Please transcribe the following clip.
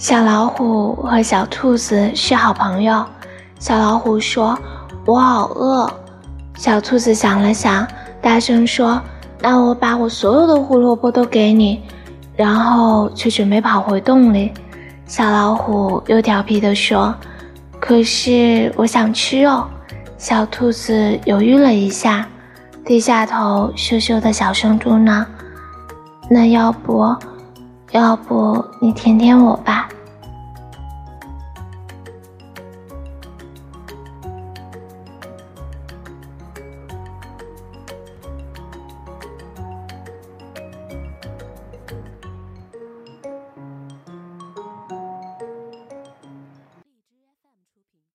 小老虎和小兔子是好朋友。小老虎说：“我好饿。”小兔子想了想，大声说：“那我把我所有的胡萝卜都给你。”然后却准备跑回洞里。小老虎又调皮地说：“可是我想吃肉。”小兔子犹豫了一下，低下头羞羞地小声嘟囔：“那要不，要不你舔舔我吧？”